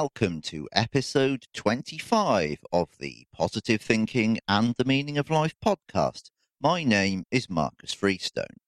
Welcome to episode 25 of the Positive Thinking and the Meaning of Life podcast. My name is Marcus Freestone.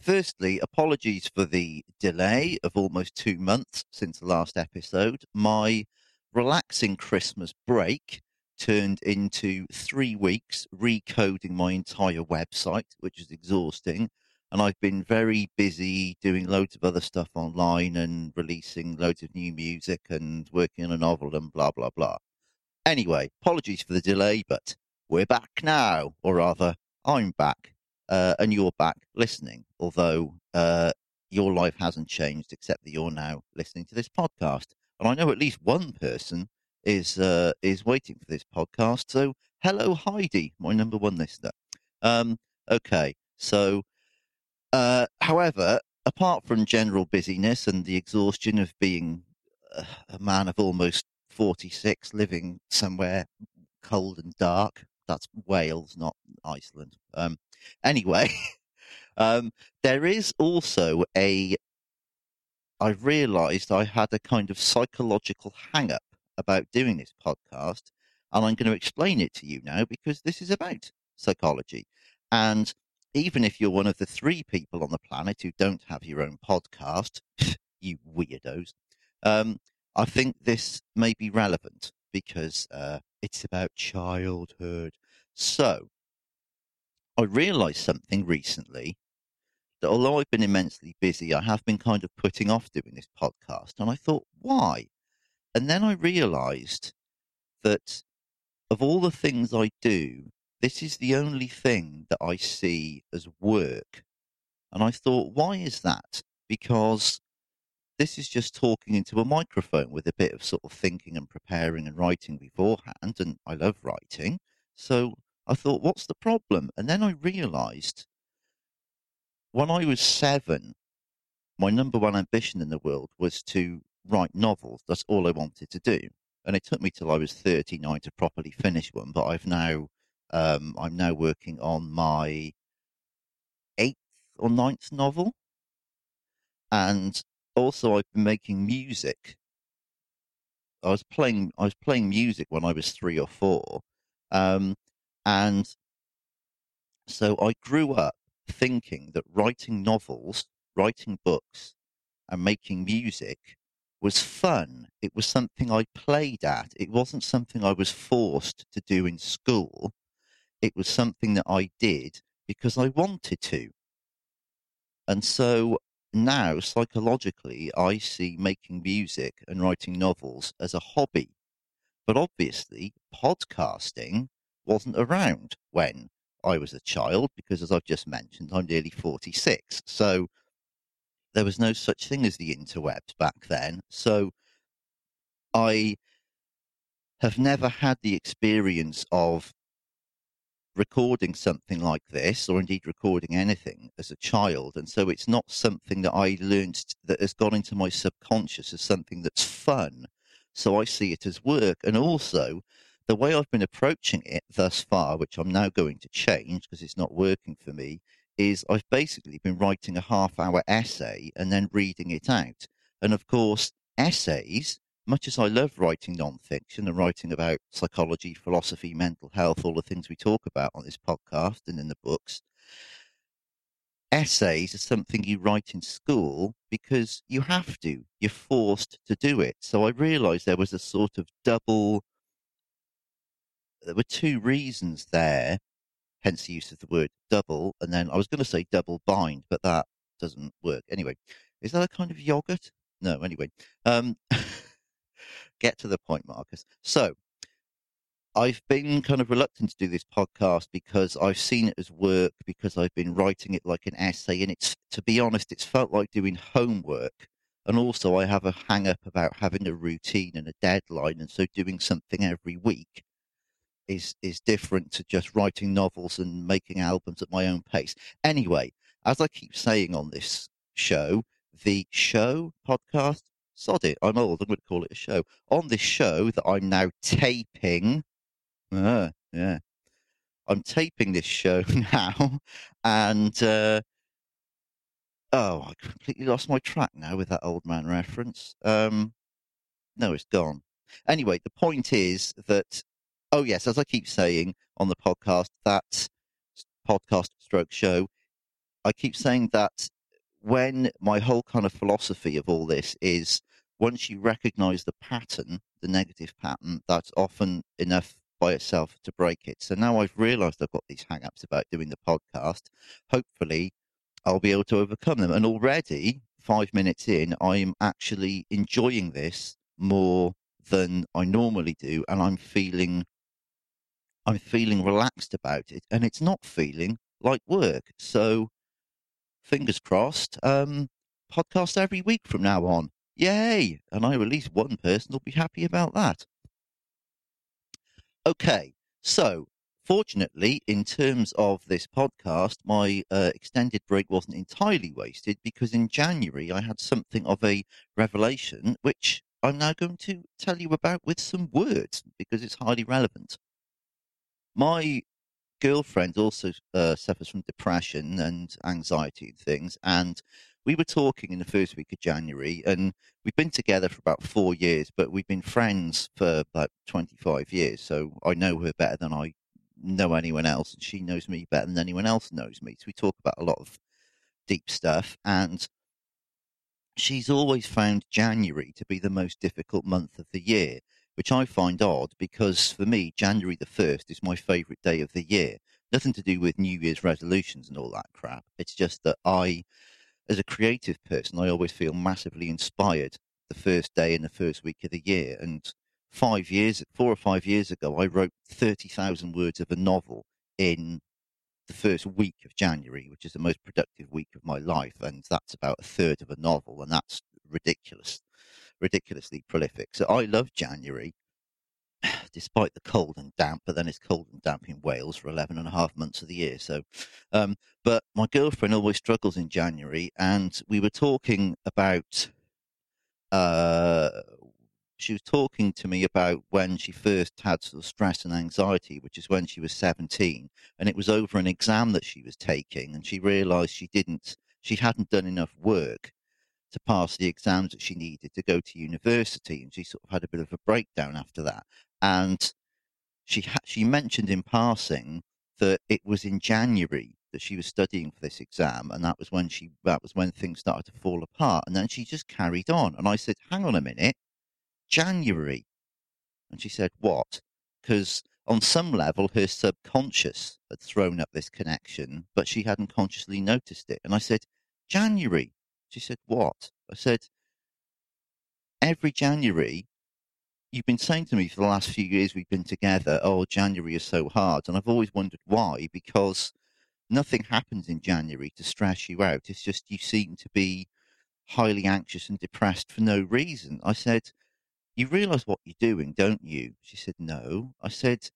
Firstly, apologies for the delay of almost two months since the last episode. My relaxing Christmas break turned into three weeks recoding my entire website, which is exhausting and I've been very busy doing loads of other stuff online and releasing loads of new music and working on a novel and blah blah blah. Anyway, apologies for the delay, but we're back now, or rather, I'm back, uh, and you're back listening. Although uh, your life hasn't changed, except that you're now listening to this podcast, and I know at least one person is uh, is waiting for this podcast. So, hello, Heidi, my number one listener. Um, okay, so uh, however, apart from general busyness and the exhaustion of being a man of almost 46 living somewhere cold and dark, that's Wales, not Iceland. Um, anyway, um, there is also a. I realised I had a kind of psychological hang up about doing this podcast, and I'm going to explain it to you now because this is about psychology. And even if you're one of the three people on the planet who don't have your own podcast, you weirdos, um, I think this may be relevant because uh, it's about childhood. So, I realised something recently that although I've been immensely busy, I have been kind of putting off doing this podcast. And I thought, why? And then I realised that of all the things I do, this is the only thing that I see as work. And I thought, why is that? Because this is just talking into a microphone with a bit of sort of thinking and preparing and writing beforehand. And I love writing. So I thought, what's the problem? And then I realized when I was seven, my number one ambition in the world was to write novels. That's all I wanted to do. And it took me till I was 39 to properly finish one, but I've now um, I'm now working on my eighth or ninth novel. And also I've been making music. I was playing I was playing music when I was three or four. Um, and so I grew up thinking that writing novels, writing books, and making music was fun. It was something I played at. It wasn't something I was forced to do in school. It was something that I did because I wanted to. And so now, psychologically, I see making music and writing novels as a hobby. But obviously, podcasting wasn't around when I was a child because, as I've just mentioned, I'm nearly 46. So there was no such thing as the interwebs back then. So I have never had the experience of recording something like this, or indeed recording anything as a child. And so it's not something that I learned that has gone into my subconscious as something that's fun. So I see it as work. And also, the way I've been approaching it thus far, which I'm now going to change because it's not working for me, is I've basically been writing a half hour essay and then reading it out. And of course, essays much as I love writing nonfiction and writing about psychology, philosophy, mental health, all the things we talk about on this podcast and in the books, essays are something you write in school because you have to. You're forced to do it. So I realized there was a sort of double, there were two reasons there, hence the use of the word double. And then I was going to say double bind, but that doesn't work. Anyway, is that a kind of yogurt? No, anyway. Um, get to the point, Marcus. So, I've been kind of reluctant to do this podcast because I've seen it as work, because I've been writing it like an essay. And it's, to be honest, it's felt like doing homework. And also, I have a hang up about having a routine and a deadline. And so, doing something every week is, is different to just writing novels and making albums at my own pace. Anyway, as I keep saying on this show, the show podcast sod it, I'm old, I'm going to call it a show. On this show that I'm now taping, uh, yeah, I'm taping this show now, and uh, oh, I completely lost my track now with that old man reference. Um, No, it's gone. Anyway, the point is that, oh, yes, as I keep saying on the podcast, that podcast stroke show, I keep saying that when my whole kind of philosophy of all this is once you recognize the pattern, the negative pattern, that's often enough by itself to break it. So now I've realized I've got these hang ups about doing the podcast. Hopefully, I'll be able to overcome them. And already, five minutes in, I'm actually enjoying this more than I normally do, and I'm feeling I'm feeling relaxed about it, and it's not feeling like work. So, fingers crossed. Um, podcast every week from now on. Yay! And I release one person will be happy about that. Okay, so fortunately, in terms of this podcast, my uh, extended break wasn't entirely wasted because in January I had something of a revelation, which I'm now going to tell you about with some words because it's highly relevant. My girlfriend also uh, suffers from depression and anxiety and things, and we were talking in the first week of January, and we've been together for about four years, but we've been friends for about 25 years. So I know her better than I know anyone else, and she knows me better than anyone else knows me. So we talk about a lot of deep stuff, and she's always found January to be the most difficult month of the year, which I find odd because for me, January the 1st is my favourite day of the year. Nothing to do with New Year's resolutions and all that crap. It's just that I, as a creative person, I always feel massively inspired the first day and the first week of the year. And five years, four or five years ago, I wrote 30,000 words of a novel in the first week of January, which is the most productive week of my life, and that's about a third of a novel, and that's ridiculous, ridiculously prolific. So I love January, despite the cold and damp, but then it's cold and damp in Wales for 11 and a half months of the year. So, um, but my girlfriend always struggles in January, and we were talking about uh, she was talking to me about when she first had sort of stress and anxiety, which is when she was 17, and it was over an exam that she was taking, and she realized she didn't, she hadn't done enough work to pass the exams that she needed to go to university, and she sort of had a bit of a breakdown after that. And she ha- she mentioned in passing that it was in January that she was studying for this exam, and that was when she that was when things started to fall apart, and then she just carried on. And I said, "Hang on a minute." January. And she said, What? Because on some level, her subconscious had thrown up this connection, but she hadn't consciously noticed it. And I said, January. She said, What? I said, Every January, you've been saying to me for the last few years we've been together, oh, January is so hard. And I've always wondered why, because nothing happens in January to stress you out. It's just you seem to be highly anxious and depressed for no reason. I said, you realize what you're doing, don't you? She said, No. I said,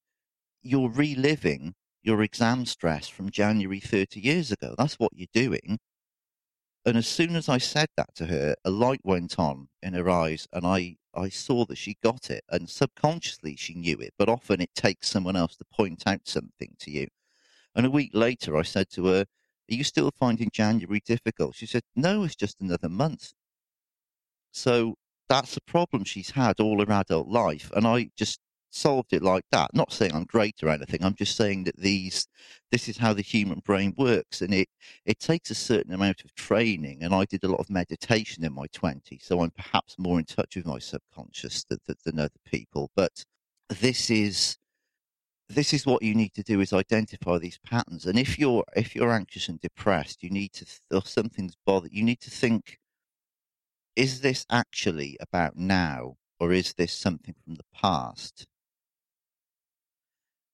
You're reliving your exam stress from January 30 years ago. That's what you're doing. And as soon as I said that to her, a light went on in her eyes, and I, I saw that she got it. And subconsciously, she knew it, but often it takes someone else to point out something to you. And a week later, I said to her, Are you still finding January difficult? She said, No, it's just another month. So that's a problem she's had all her adult life. And I just solved it like that. Not saying I'm great or anything. I'm just saying that these, this is how the human brain works, and it it takes a certain amount of training. And I did a lot of meditation in my twenties, so I'm perhaps more in touch with my subconscious than, than other people. But this is this is what you need to do is identify these patterns. And if you're if you're anxious and depressed, you need to or something's bothered. You need to think is this actually about now or is this something from the past?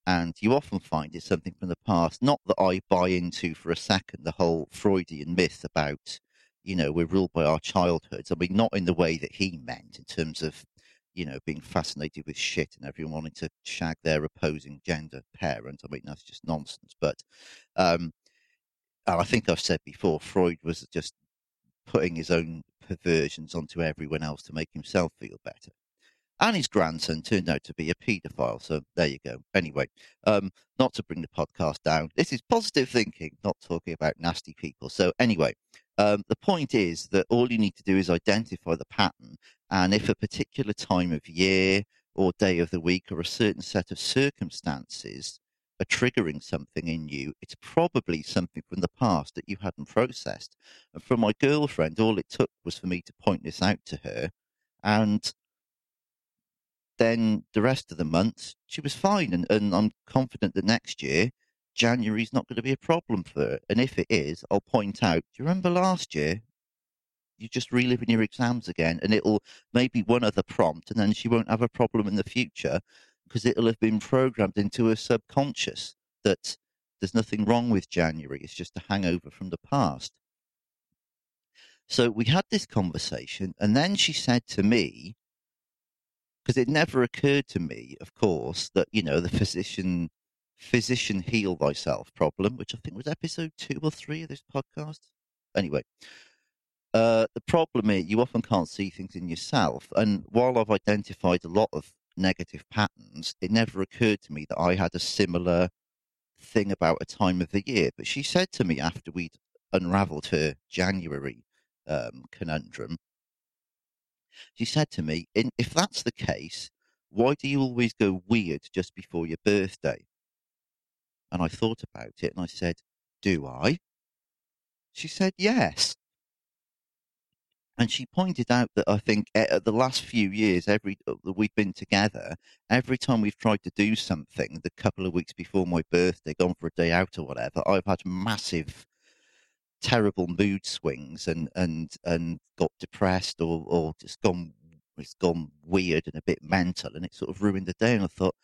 And you often find it's something from the past. Not that I buy into for a second the whole Freudian myth about, you know, we're ruled by our childhoods. I mean, not in the way that he meant in terms of, you know, being fascinated with shit and everyone wanting to shag their opposing gender parent. I mean, that's just nonsense. But, um, and I think I've said before, Freud was just putting his own perversions onto everyone else to make himself feel better. And his grandson turned out to be a paedophile. So there you go. Anyway, um, not to bring the podcast down. This is positive thinking, not talking about nasty people. So anyway, Um, the point is that all you need to do is identify the pattern, and if a particular time of year or day of the week or a certain set of circumstances are triggering something in you, it's probably something from the past that you hadn't processed. And for my girlfriend, all it took was for me to point this out to her, and then the rest of the months she was fine, and, and I'm confident that next year January's not going to be a problem for her. And if it is, I'll point out, do you remember last year? You're just reliving your exams again, and it'll maybe one other prompt, and then she won't have a problem in the future because it'll have been programmed into her subconscious that there's nothing wrong with January. It's just a hangover from the past. So we had this conversation, and then she said to me, because it never occurred to me, of course, that you know the physician physician heal thyself problem, which I think was episode two or three of this podcast. Anyway, uh, the problem is you often can't see things in yourself. And while I've identified a lot of negative patterns, it never occurred to me that I had a similar thing about a time of the year. But she said to me after we'd unraveled her January um, conundrum, she said to me, if that's the case, why do you always go weird just before your birthday? And I thought about it and I said, Do I? She said, Yes. And she pointed out that I think at the last few years, every uh, that we've been together, every time we've tried to do something, the couple of weeks before my birthday, gone for a day out or whatever, I've had massive, terrible mood swings and and and got depressed or or just gone it's gone weird and a bit mental, and it sort of ruined the day. And I thought,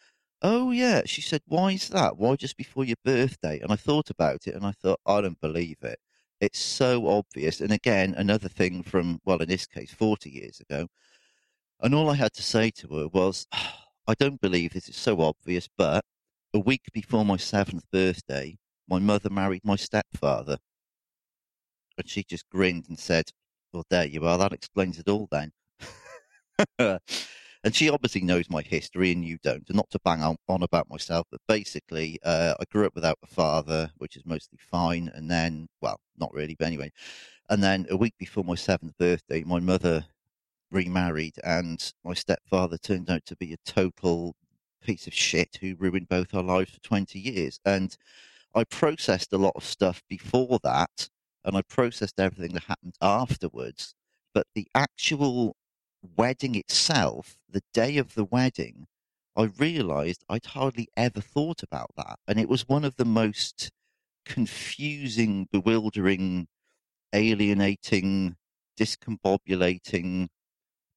Oh, yeah. She said, Why is that? Why just before your birthday? And I thought about it and I thought, I don't believe it. It's so obvious. And again, another thing from, well, in this case, 40 years ago. And all I had to say to her was, I don't believe this is so obvious, but a week before my seventh birthday, my mother married my stepfather. And she just grinned and said, Well, there you are. That explains it all then. and she obviously knows my history and you don't and not to bang on, about myself but basically uh, i grew up without a father which is mostly fine and then well not really but anyway and then a week before my seventh birthday my mother remarried and my stepfather turned out to be a total piece of shit who ruined both our lives for 20 years and i processed a lot of stuff before that and i processed everything that happened afterwards but the actual wedding itself, the day of the wedding, I realized I'd hardly ever thought about that. And it was one of the most confusing, bewildering, alienating, discombobulating,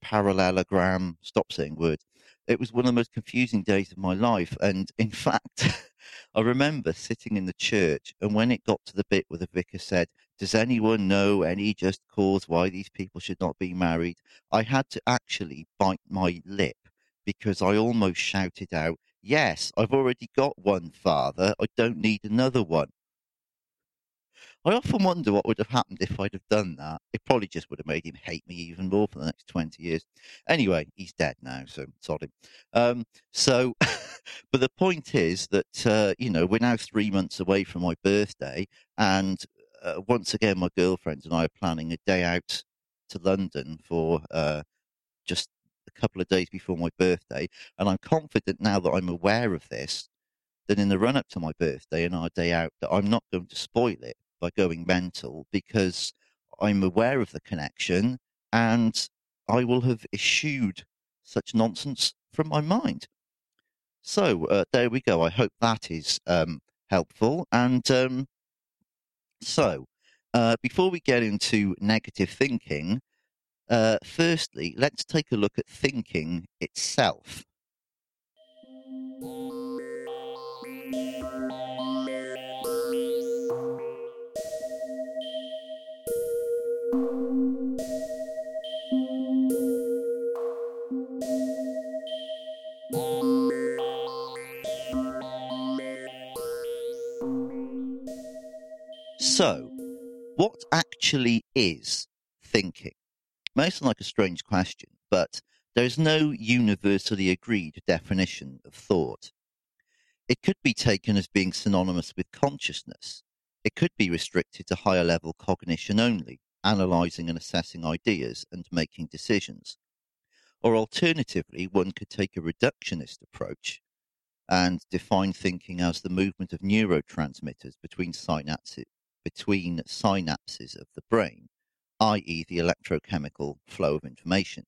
parallelogram, stop saying words. It was one of the most confusing days of my life. And in fact, I remember sitting in the church, and when it got to the bit where the vicar said, Does anyone know any just cause why these people should not be married? I had to actually bite my lip because I almost shouted out, Yes, I've already got one father. I don't need another one. I often wonder what would have happened if I'd have done that. It probably just would have made him hate me even more for the next 20 years. Anyway, he's dead now, so him. Um, so, but the point is that, uh, you know, we're now three months away from my birthday, and uh, once again, my girlfriend and I are planning a day out to London for uh, just a couple of days before my birthday. And I'm confident now that I'm aware of this, that in the run up to my birthday and our day out, that I'm not going to spoil it by going mental because I'm aware of the connection and I will have eschewed such nonsense from my mind. So uh, there we go. I hope that is um, helpful. And um, so uh, before we get into negative thinking, uh, firstly, let's take a look at thinking itself. So, what actually is thinking? May sound like a strange question, but there is no universally agreed definition of thought. It could be taken as being synonymous with consciousness. It could be restricted to higher level cognition only, analysing and assessing ideas and making decisions. Or alternatively, one could take a reductionist approach and define thinking as the movement of neurotransmitters between synapses, between synapses of the brain, i.e., the electrochemical flow of information.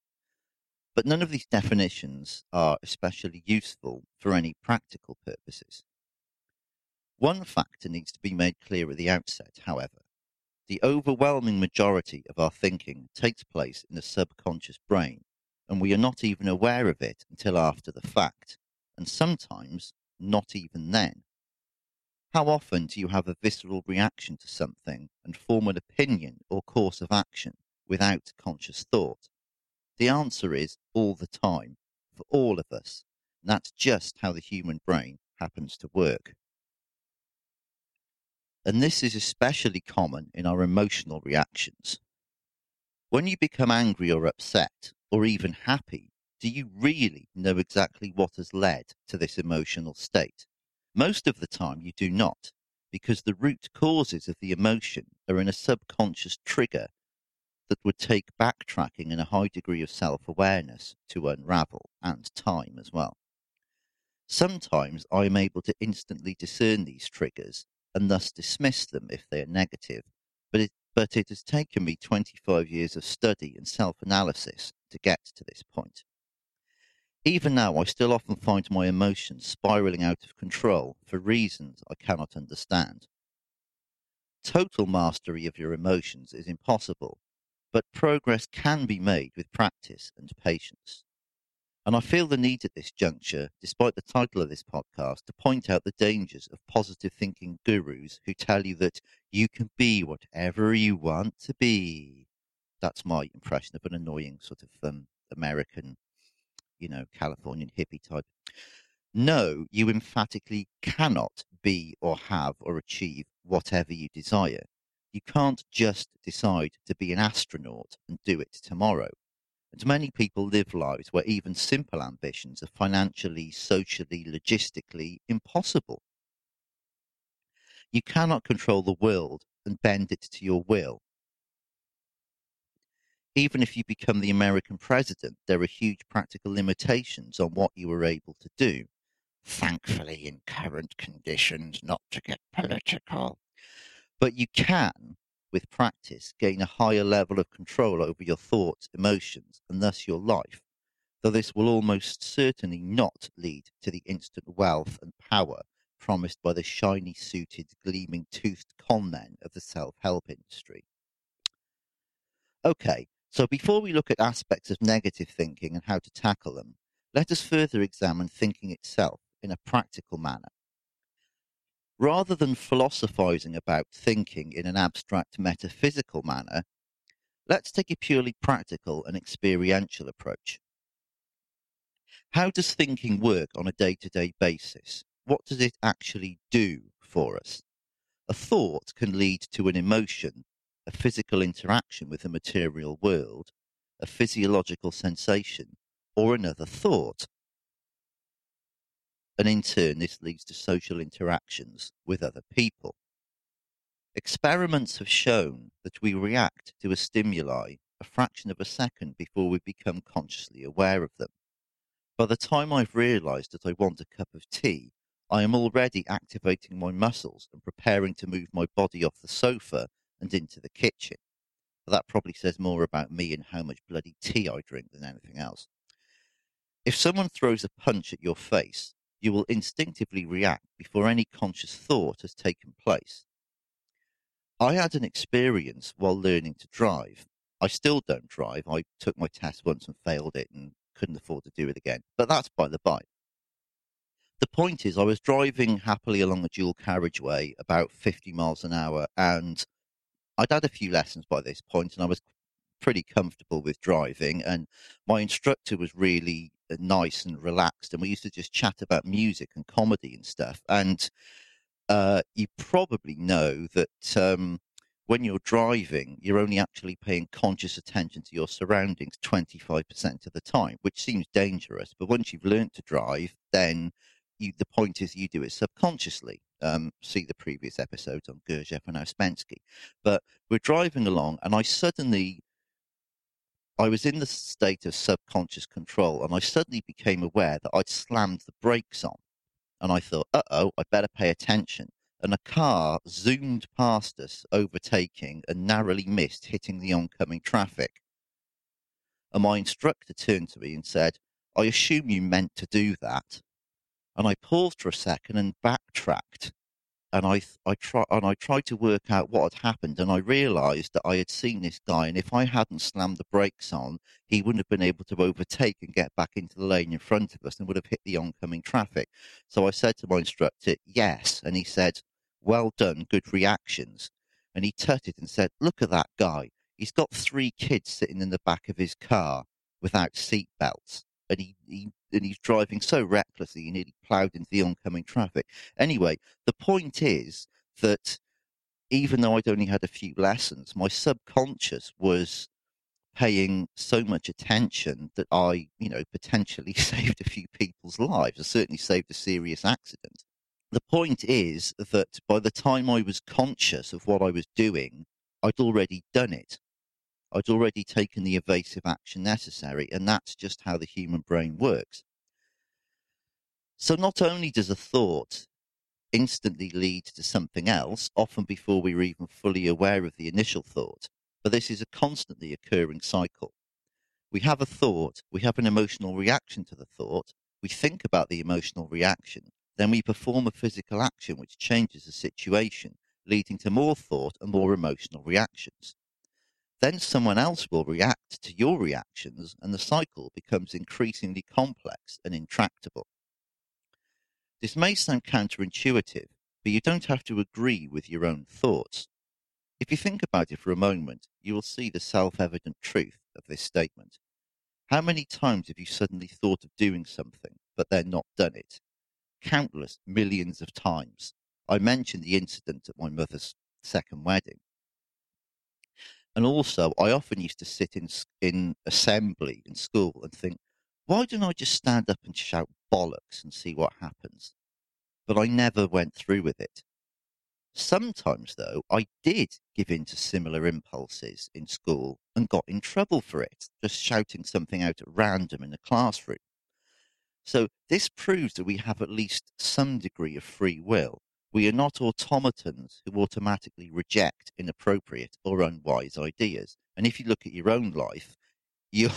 But none of these definitions are especially useful for any practical purposes. One factor needs to be made clear at the outset, however. The overwhelming majority of our thinking takes place in the subconscious brain, and we are not even aware of it until after the fact, and sometimes not even then. How often do you have a visceral reaction to something and form an opinion or course of action without conscious thought? The answer is all the time, for all of us. And that's just how the human brain happens to work. And this is especially common in our emotional reactions. When you become angry or upset, or even happy, do you really know exactly what has led to this emotional state? Most of the time, you do not, because the root causes of the emotion are in a subconscious trigger that would take backtracking and a high degree of self awareness to unravel, and time as well. Sometimes I am able to instantly discern these triggers and thus dismiss them if they are negative. But it, but it has taken me 25 years of study and self analysis to get to this point. Even now, I still often find my emotions spiraling out of control for reasons I cannot understand. Total mastery of your emotions is impossible, but progress can be made with practice and patience. And I feel the need at this juncture, despite the title of this podcast, to point out the dangers of positive thinking gurus who tell you that you can be whatever you want to be. That's my impression of an annoying sort of um, American, you know, Californian hippie type. No, you emphatically cannot be or have or achieve whatever you desire. You can't just decide to be an astronaut and do it tomorrow. And many people live lives where even simple ambitions are financially, socially, logistically impossible. You cannot control the world and bend it to your will. Even if you become the American president, there are huge practical limitations on what you are able to do. Thankfully, in current conditions, not to get political. But you can with practice, gain a higher level of control over your thoughts, emotions, and thus your life, though this will almost certainly not lead to the instant wealth and power promised by the shiny suited, gleaming toothed conmen of the self help industry. Okay, so before we look at aspects of negative thinking and how to tackle them, let us further examine thinking itself in a practical manner. Rather than philosophizing about thinking in an abstract metaphysical manner, let's take a purely practical and experiential approach. How does thinking work on a day to day basis? What does it actually do for us? A thought can lead to an emotion, a physical interaction with the material world, a physiological sensation, or another thought and in turn, this leads to social interactions with other people. Experiments have shown that we react to a stimuli a fraction of a second before we become consciously aware of them. By the time I've realized that I want a cup of tea, I am already activating my muscles and preparing to move my body off the sofa and into the kitchen. But that probably says more about me and how much bloody tea I drink than anything else. If someone throws a punch at your face, you will instinctively react before any conscious thought has taken place. I had an experience while learning to drive. I still don't drive. I took my test once and failed it and couldn't afford to do it again. But that's by the by. The point is, I was driving happily along a dual carriageway about 50 miles an hour, and I'd had a few lessons by this point, and I was pretty comfortable with driving. And my instructor was really uh, nice and relaxed, and we used to just chat about music and comedy and stuff. And uh, you probably know that um, when you're driving, you're only actually paying conscious attention to your surroundings 25% of the time, which seems dangerous. But once you've learned to drive, then you, the point is you do it subconsciously. Um, see the previous episodes on Gurdjieff and Ouspensky. But we're driving along, and I suddenly, I was in the state of subconscious control, and I suddenly became aware that I'd slammed the brakes on. And I thought, uh oh, I better pay attention. And a car zoomed past us, overtaking and narrowly missed hitting the oncoming traffic. And my instructor turned to me and said, I assume you meant to do that. And I paused for a second and backtracked. And I, I try, and I tried to work out what had happened. And I realized that I had seen this guy. And if I hadn't slammed the brakes on, he wouldn't have been able to overtake and get back into the lane in front of us and would have hit the oncoming traffic. So I said to my instructor, yes. And he said, well done, good reactions. And he tutted and said, look at that guy. He's got three kids sitting in the back of his car without seat belts and he, he and he's driving so recklessly he nearly ploughed into the oncoming traffic. Anyway, the point is that even though I'd only had a few lessons, my subconscious was paying so much attention that I, you know, potentially saved a few people's lives. I certainly saved a serious accident. The point is that by the time I was conscious of what I was doing, I'd already done it. I'd already taken the evasive action necessary, and that's just how the human brain works. So, not only does a thought instantly lead to something else, often before we are even fully aware of the initial thought, but this is a constantly occurring cycle. We have a thought, we have an emotional reaction to the thought, we think about the emotional reaction, then we perform a physical action which changes the situation, leading to more thought and more emotional reactions then someone else will react to your reactions, and the cycle becomes increasingly complex and intractable. This may sound counterintuitive, but you don't have to agree with your own thoughts. If you think about it for a moment, you will see the self evident truth of this statement. How many times have you suddenly thought of doing something, but then not done it? Countless millions of times. I mentioned the incident at my mother's second wedding. And also, I often used to sit in in assembly in school and think, why don't I just stand up and shout bollocks and see what happens? But I never went through with it. Sometimes, though, I did give in to similar impulses in school and got in trouble for it, just shouting something out at random in the classroom. So, this proves that we have at least some degree of free will we are not automatons who automatically reject inappropriate or unwise ideas. And if you look at your own life, you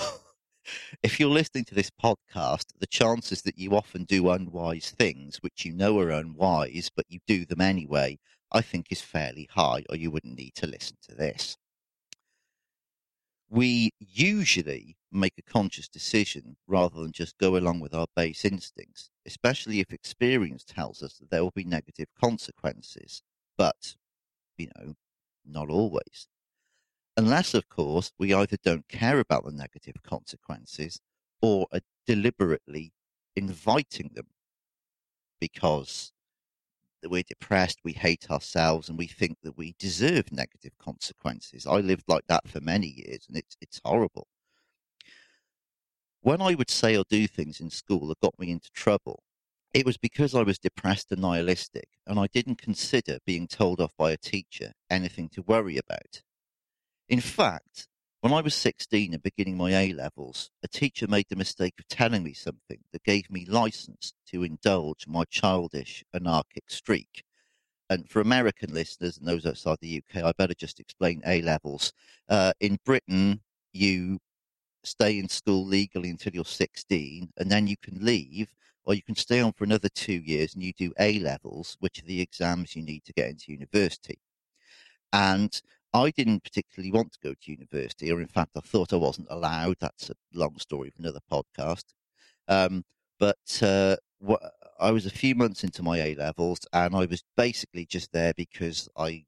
if you're listening to this podcast, the chances that you often do unwise things, which you know are unwise, but you do them anyway, I think is fairly high, or you wouldn't need to listen to this we usually make a conscious decision rather than just go along with our base instincts, especially if experience tells us that there will be negative consequences. But, you know, not always. Unless, of course, we either don't care about the negative consequences or are deliberately inviting them because we're depressed, we hate ourselves, and we think that we deserve negative consequences. I lived like that for many years, and it's it's horrible. When I would say or do things in school that got me into trouble, it was because I was depressed and nihilistic, and I didn't consider being told off by a teacher anything to worry about. In fact, when I was 16 and beginning my A levels, a teacher made the mistake of telling me something that gave me license to indulge my childish, anarchic streak. And for American listeners and those outside the UK, I better just explain A levels. Uh, in Britain, you stay in school legally until you're 16, and then you can leave, or you can stay on for another two years and you do A levels, which are the exams you need to get into university. And I didn't particularly want to go to university, or in fact, I thought I wasn't allowed. That's a long story for another podcast. Um, but uh, I was a few months into my A levels, and I was basically just there because I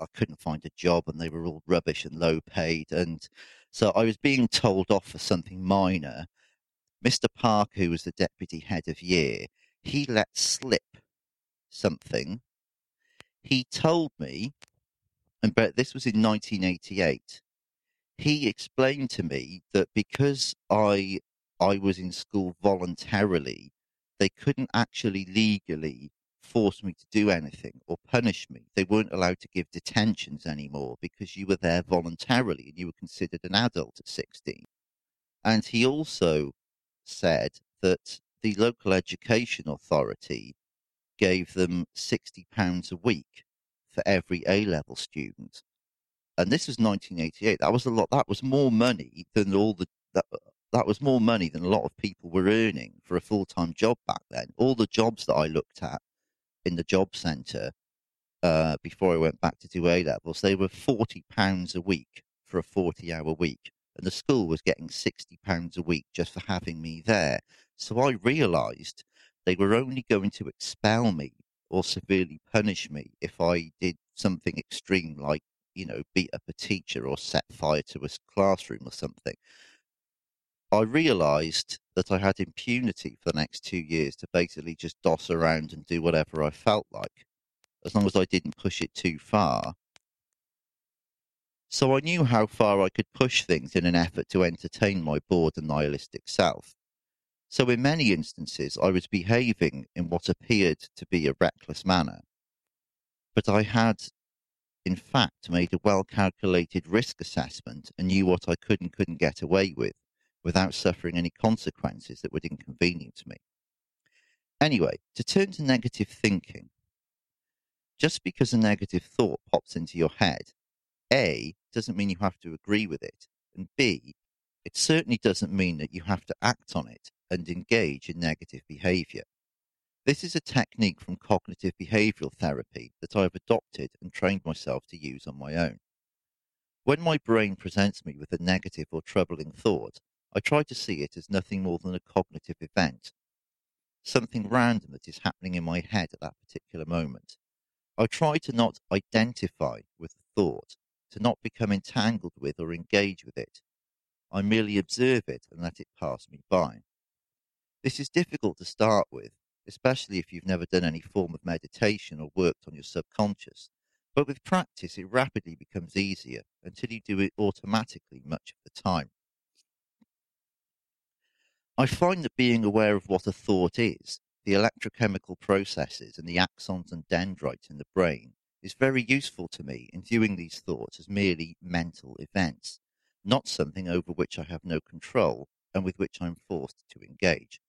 I couldn't find a job, and they were all rubbish and low paid, and so I was being told off for something minor. Mr. Parker, who was the deputy head of year, he let slip something. He told me but this was in 1988. He explained to me that because I I was in school voluntarily, they couldn't actually legally force me to do anything or punish me. They weren't allowed to give detentions anymore because you were there voluntarily and you were considered an adult at 16. And he also said that the local education authority gave them £60 a week for every A level student. And this was 1988. That was a lot. That was more money than all the that, that was more money than a lot of people were earning for a full time job back then. All the jobs that I looked at in the job centre uh, before I went back to do A levels, they were forty pounds a week for a forty hour week, and the school was getting sixty pounds a week just for having me there. So I realised they were only going to expel me or severely punish me if I did something extreme like you know beat up a teacher or set fire to a classroom or something. I realised that I had impunity for the next two years to basically just doss around and do whatever I felt like, as long as I didn't push it too far. So I knew how far I could push things in an effort to entertain my bored and nihilistic self. So in many instances, I was behaving in what appeared to be a reckless manner. But I had, in fact, made a well calculated risk assessment and knew what I could and couldn't get away with without suffering any consequences that would inconvenience me. Anyway, to turn to negative thinking, just because a negative thought pops into your head, A, doesn't mean you have to agree with it, and B, it certainly doesn't mean that you have to act on it and engage in negative behavior. This is a technique from cognitive behavioral therapy that I have adopted and trained myself to use on my own. When my brain presents me with a negative or troubling thought, I try to see it as nothing more than a cognitive event, something random that is happening in my head at that particular moment. I try to not identify with the thought, to not become entangled with or engage with it. I merely observe it and let it pass me by. This is difficult to start with, especially if you've never done any form of meditation or worked on your subconscious. But with practice, it rapidly becomes easier until you do it automatically much of the time. I find that being aware of what a thought is, the electrochemical processes and the axons and dendrites in the brain, is very useful to me in viewing these thoughts as merely mental events, not something over which I have no control and with which I am forced to engage.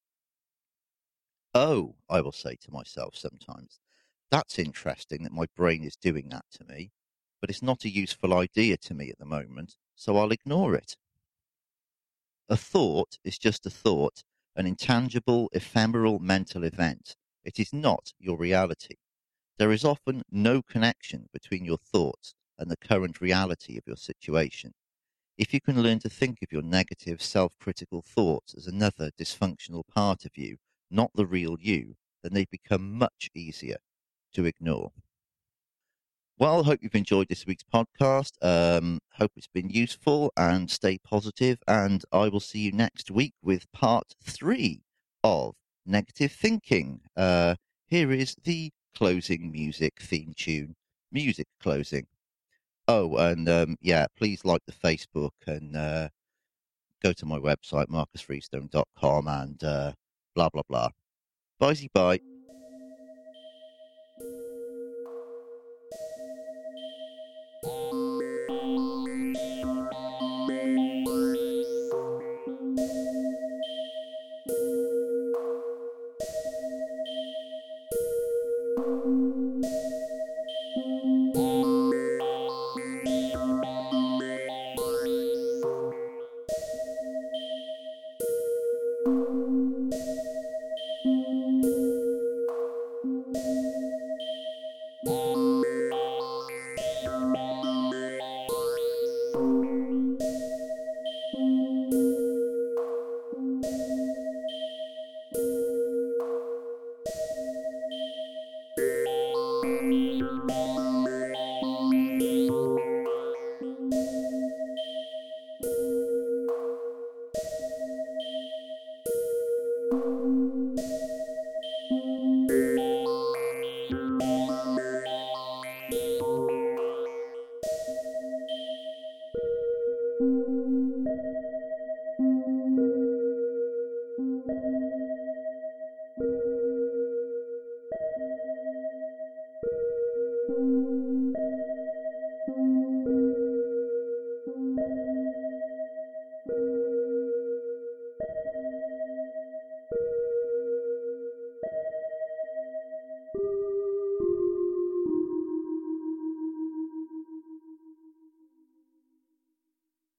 Oh, I will say to myself sometimes, that's interesting that my brain is doing that to me, but it's not a useful idea to me at the moment, so I'll ignore it. A thought is just a thought, an intangible, ephemeral mental event. It is not your reality. There is often no connection between your thoughts and the current reality of your situation. If you can learn to think of your negative, self critical thoughts as another dysfunctional part of you not the real you, then they become much easier to ignore. Well, I hope you've enjoyed this week's podcast. Um, hope it's been useful and stay positive. And I will see you next week with part three of Negative Thinking. Uh, here is the closing music theme tune. Music closing. Oh, and um, yeah, please like the Facebook and uh, go to my website, marcusfreestone.com, and uh, blah, blah, blah. Bye, bye.